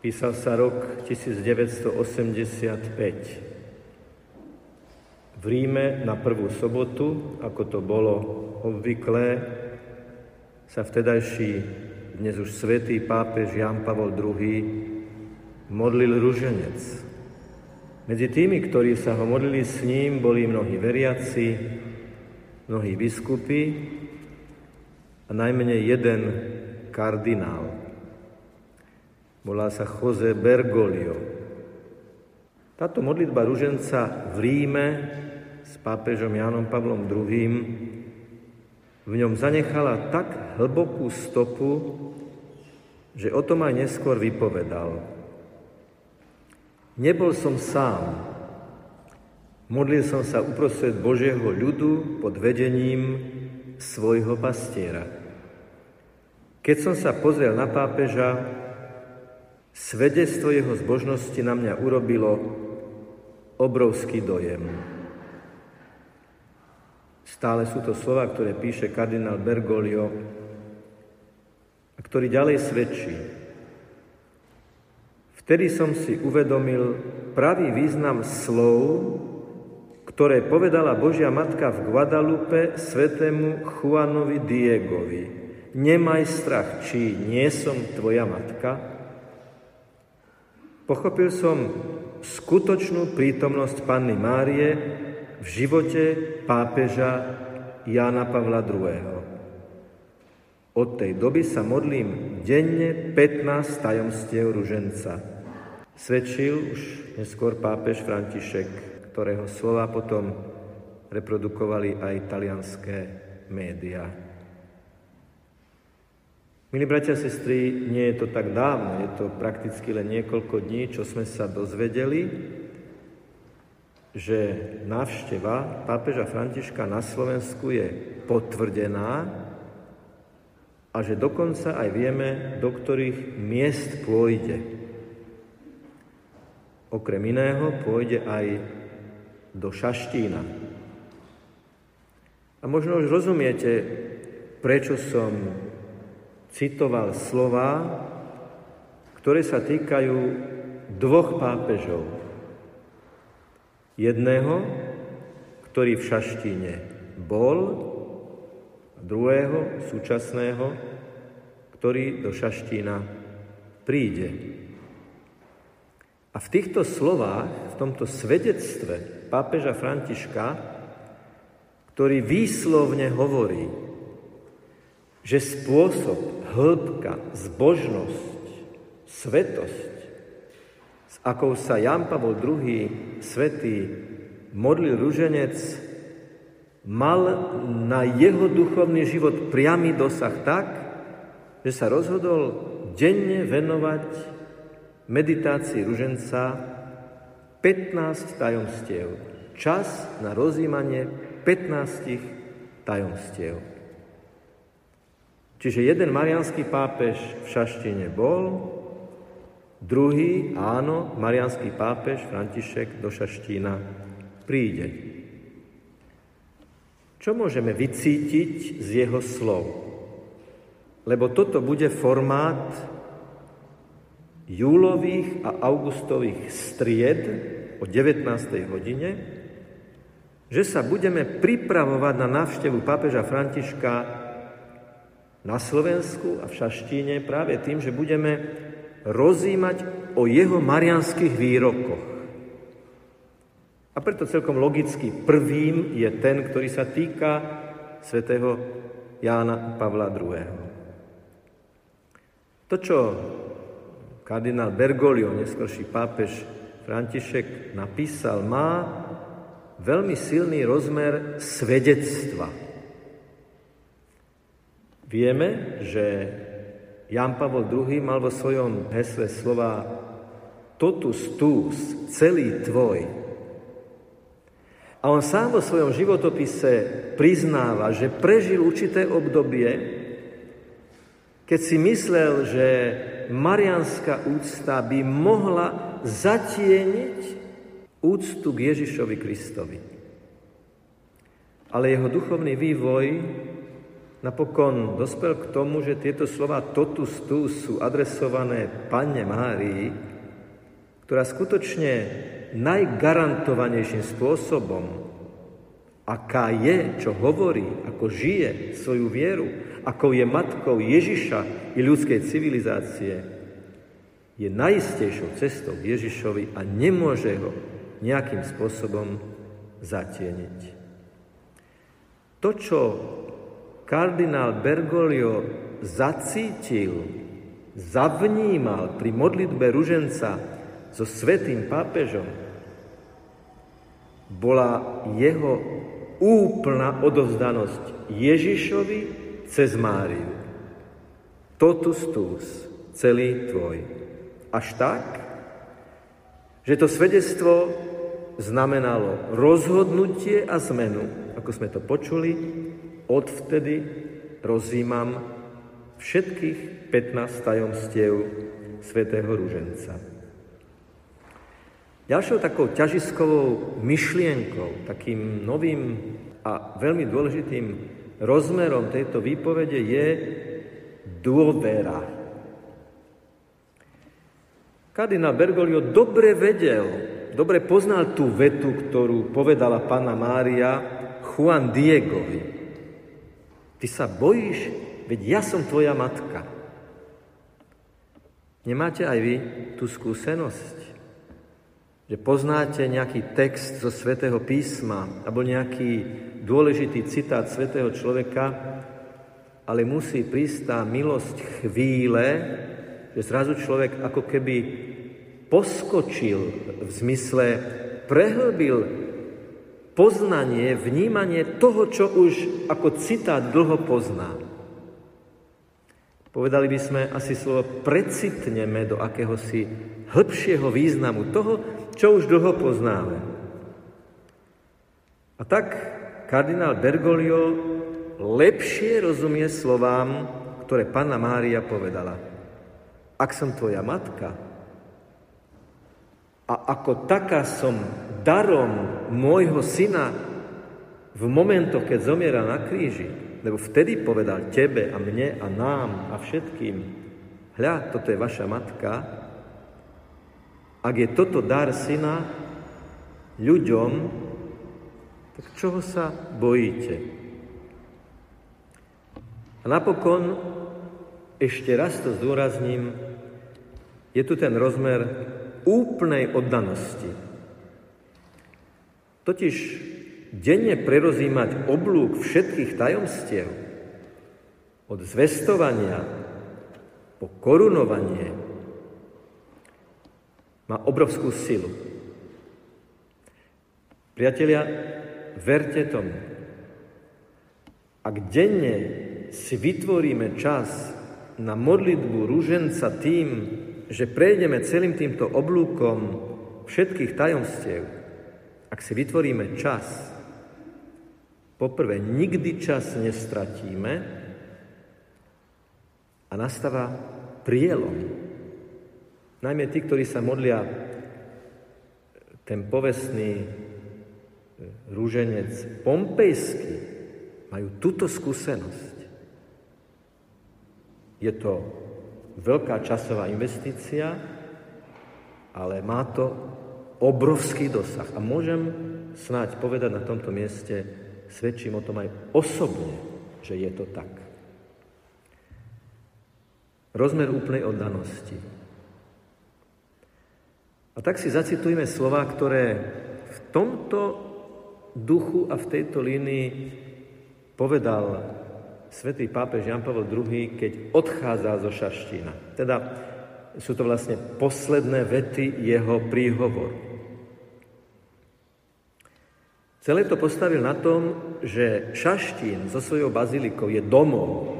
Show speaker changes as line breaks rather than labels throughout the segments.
Písal sa rok 1985. V Ríme na prvú sobotu, ako to bolo obvyklé, sa vtedajší, dnes už svätý pápež Jan Pavol II modlil ruženec. Medzi tými, ktorí sa ho modlili s ním, boli mnohí veriaci, mnohí biskupy a najmenej jeden kardinál. Volá sa Jose Bergoglio. Táto modlitba ruženca v Ríme s pápežom Jánom Pavlom II v ňom zanechala tak hlbokú stopu, že o tom aj neskôr vypovedal. Nebol som sám. Modlil som sa uprostred Božieho ľudu pod vedením svojho pastiera. Keď som sa pozrel na pápeža, Svedectvo jeho zbožnosti na mňa urobilo obrovský dojem. Stále sú to slova, ktoré píše kardinál Bergoglio ktorý ďalej svedčí. Vtedy som si uvedomil pravý význam slov, ktoré povedala Božia Matka v Guadalupe svetému Juanovi Diegovi. Nemaj strach, či nie som tvoja matka, Pochopil som skutočnú prítomnosť Panny Márie v živote pápeža Jána Pavla II. Od tej doby sa modlím denne 15 tajomstiev ruženca. Svedčil už neskôr pápež František, ktorého slova potom reprodukovali aj talianské médiá. Milí bratia a sestry, nie je to tak dávno, je to prakticky len niekoľko dní, čo sme sa dozvedeli, že návšteva pápeža Františka na Slovensku je potvrdená a že dokonca aj vieme, do ktorých miest pôjde. Okrem iného pôjde aj do Šaštína. A možno už rozumiete, prečo som citoval slova, ktoré sa týkajú dvoch pápežov. Jedného, ktorý v Šaštíne bol, a druhého, súčasného, ktorý do Šaštína príde. A v týchto slovách, v tomto svedectve pápeža Františka, ktorý výslovne hovorí, že spôsob, hĺbka, zbožnosť, svetosť, s akou sa Jan Pavol II, svetý, modlil ruženec, mal na jeho duchovný život priamy dosah tak, že sa rozhodol denne venovať meditácii ruženca 15 tajomstiev. Čas na rozjímanie 15 tajomstiev. Čiže jeden marianský pápež v Šaštine bol, druhý, áno, marianský pápež František do Šaštína príde. Čo môžeme vycítiť z jeho slov? Lebo toto bude formát júlových a augustových stried o 19. hodine, že sa budeme pripravovať na návštevu pápeža Františka na Slovensku a v Šaštíne práve tým, že budeme rozímať o jeho marianských výrokoch. A preto celkom logicky prvým je ten, ktorý sa týka svätého Jána Pavla II. To, čo kardinál Bergoglio, neskorší pápež František, napísal, má veľmi silný rozmer svedectva. Vieme, že Jan Pavol II mal vo svojom hesle slova totus tus, celý tvoj. A on sám vo svojom životopise priznáva, že prežil určité obdobie, keď si myslel, že marianská úcta by mohla zatieniť úctu k Ježišovi Kristovi. Ale jeho duchovný vývoj napokon dospel k tomu, že tieto slova totus tu sú adresované Panne Márii, ktorá skutočne najgarantovanejším spôsobom, aká je, čo hovorí, ako žije svoju vieru, ako je matkou Ježiša i ľudskej civilizácie, je najistejšou cestou Ježišovi a nemôže ho nejakým spôsobom zatieniť. To, čo kardinál Bergoglio zacítil, zavnímal pri modlitbe ruženca so svetým pápežom, bola jeho úplná odovzdanosť Ježišovi cez Máriu. Totus tus, celý tvoj. Až tak, že to svedectvo znamenalo rozhodnutie a zmenu, ako sme to počuli, odvtedy rozímam všetkých 15 tajomstiev svätého Ruženca. Ďalšou takou ťažiskovou myšlienkou, takým novým a veľmi dôležitým rozmerom tejto výpovede je dôvera. Kardinál Bergoglio dobre vedel, dobre poznal tú vetu, ktorú povedala pána Mária Juan Diegovi. Ty sa bojíš, veď ja som tvoja matka. Nemáte aj vy tú skúsenosť? že poznáte nejaký text zo svätého písma alebo nejaký dôležitý citát svätého človeka, ale musí prísť tá milosť chvíle, že zrazu človek ako keby poskočil v zmysle, prehlbil poznanie, vnímanie toho, čo už ako citát dlho pozná. Povedali by sme asi slovo precitneme do akéhosi hĺbšieho významu toho, čo už dlho poznáme. A tak kardinál Bergoglio lepšie rozumie slovám, ktoré Panna Mária povedala. Ak som tvoja matka a ako taká som darom môjho syna v momentoch, keď zomiera na kríži, lebo vtedy povedal tebe a mne a nám a všetkým, hľa, toto je vaša matka, ak je toto dar syna ľuďom, tak čoho sa bojíte? A napokon, ešte raz to zdôrazním, je tu ten rozmer úplnej oddanosti. Totiž denne prerozímať oblúk všetkých tajomstiev, od zvestovania po korunovanie, má obrovskú silu. Priatelia, verte tomu. Ak denne si vytvoríme čas na modlitbu rúženca tým, že prejdeme celým týmto oblúkom všetkých tajomstiev, ak si vytvoríme čas, poprvé nikdy čas nestratíme a nastáva prielom. Najmä tí, ktorí sa modlia ten povestný e, rúženec pompejský, majú túto skúsenosť. Je to veľká časová investícia, ale má to obrovský dosah. A môžem snáď povedať na tomto mieste, svedčím o tom aj osobne, že je to tak. Rozmer úplnej oddanosti. A tak si zacitujme slova, ktoré v tomto duchu a v tejto línii povedal svätý pápež Jan Pavel II, keď odchádza zo Šaštína. Teda sú to vlastne posledné vety jeho príhovoru. Celé to postavil na tom, že Šaštín so svojou bazilikou je domov.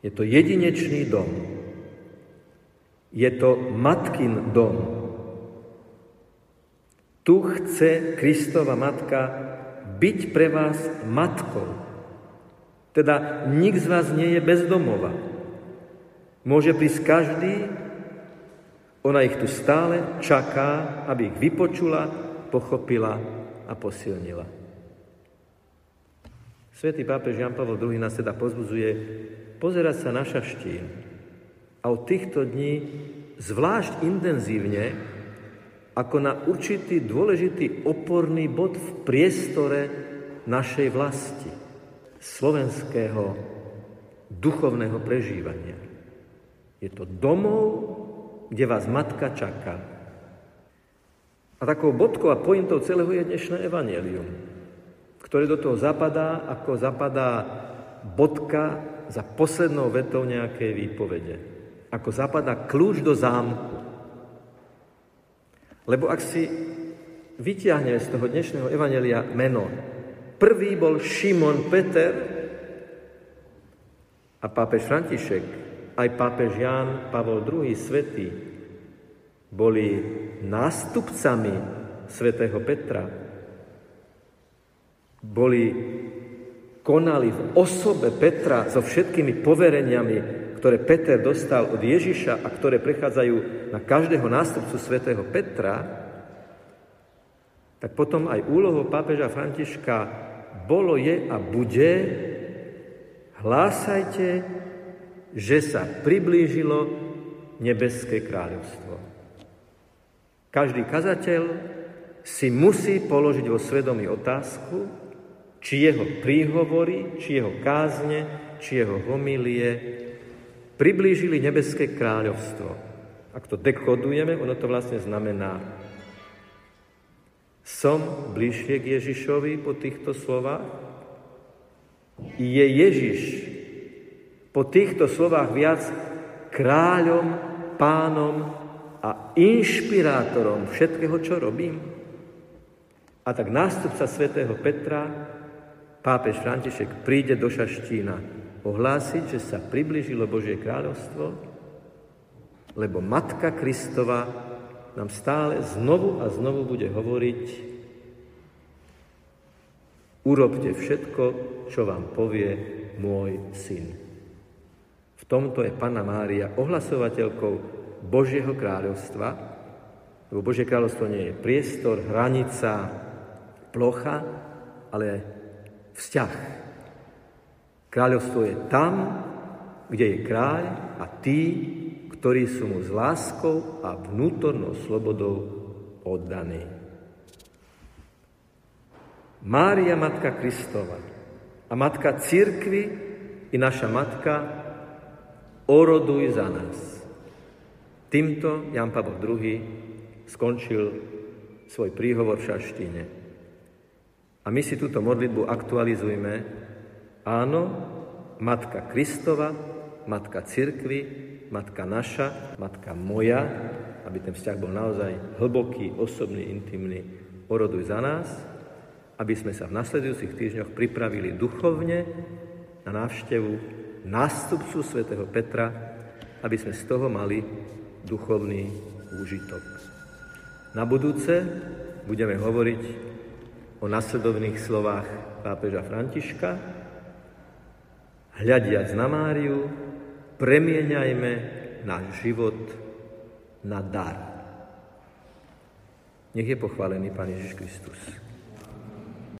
Je to jedinečný dom. Je to matkin dom. Tu chce Kristova matka byť pre vás matkou. Teda nik z vás nie je bezdomova. Môže prísť každý, ona ich tu stále čaká, aby ich vypočula, pochopila a posilnila. Svetý pápež Jan Pavel II nás teda pozbudzuje pozerať sa na šaštín a od týchto dní zvlášť intenzívne ako na určitý dôležitý oporný bod v priestore našej vlasti, slovenského duchovného prežívania. Je to domov, kde vás matka čaká. A takou bodkou a pointou celého je dnešné evanelium, ktoré do toho zapadá, ako zapadá bodka za poslednou vetou nejakej výpovede. Ako zapadá kľúč do zámku. Lebo ak si vyťahneme z toho dnešného evanelia meno, prvý bol Šimon Peter a pápež František, aj pápež Ján Pavol II svetý, boli nástupcami svätého Petra, boli, konali v osobe Petra so všetkými povereniami, ktoré Peter dostal od Ježiša a ktoré prechádzajú na každého nástupcu svätého Petra, tak potom aj úlohou pápeža Františka bolo je a bude hlásajte, že sa priblížilo nebeské kráľovstvo. Každý kazateľ si musí položiť vo svedomí otázku, či jeho príhovory, či jeho kázne, či jeho homilie priblížili nebeské kráľovstvo. Ak to dekodujeme, ono to vlastne znamená, som bližšie k Ježišovi po týchto slovách? Je Ježiš po týchto slovách viac kráľom, pánom a inšpirátorom všetkého, čo robím? A tak nástupca svätého Petra, pápež František, príde do Šaštína ohlásiť, že sa priblížilo Božie kráľovstvo, lebo Matka Kristova nám stále znovu a znovu bude hovoriť urobte všetko, čo vám povie môj syn. V tomto je Panna Mária ohlasovateľkou Božieho kráľovstva, lebo Božie kráľovstvo nie je priestor, hranica, plocha, ale vzťah Kráľovstvo je tam, kde je kráľ a tí, ktorí sú mu s láskou a vnútornou slobodou oddaní. Mária, Matka Kristova a Matka Církvy i naša Matka, oroduj za nás. Týmto Jan Pavel II skončil svoj príhovor v Šaštine. A my si túto modlitbu aktualizujme Áno, Matka Kristova, Matka Cirkvy, Matka naša, Matka moja, aby ten vzťah bol naozaj hlboký, osobný, intimný, oroduj za nás, aby sme sa v nasledujúcich týždňoch pripravili duchovne na návštevu nástupcu svätého Petra, aby sme z toho mali duchovný úžitok. Na budúce budeme hovoriť o nasledovných slovách pápeža Františka, hľadiac na Máriu, premieňajme náš život na dar. Nech je pochválený Pán Ježiš Kristus.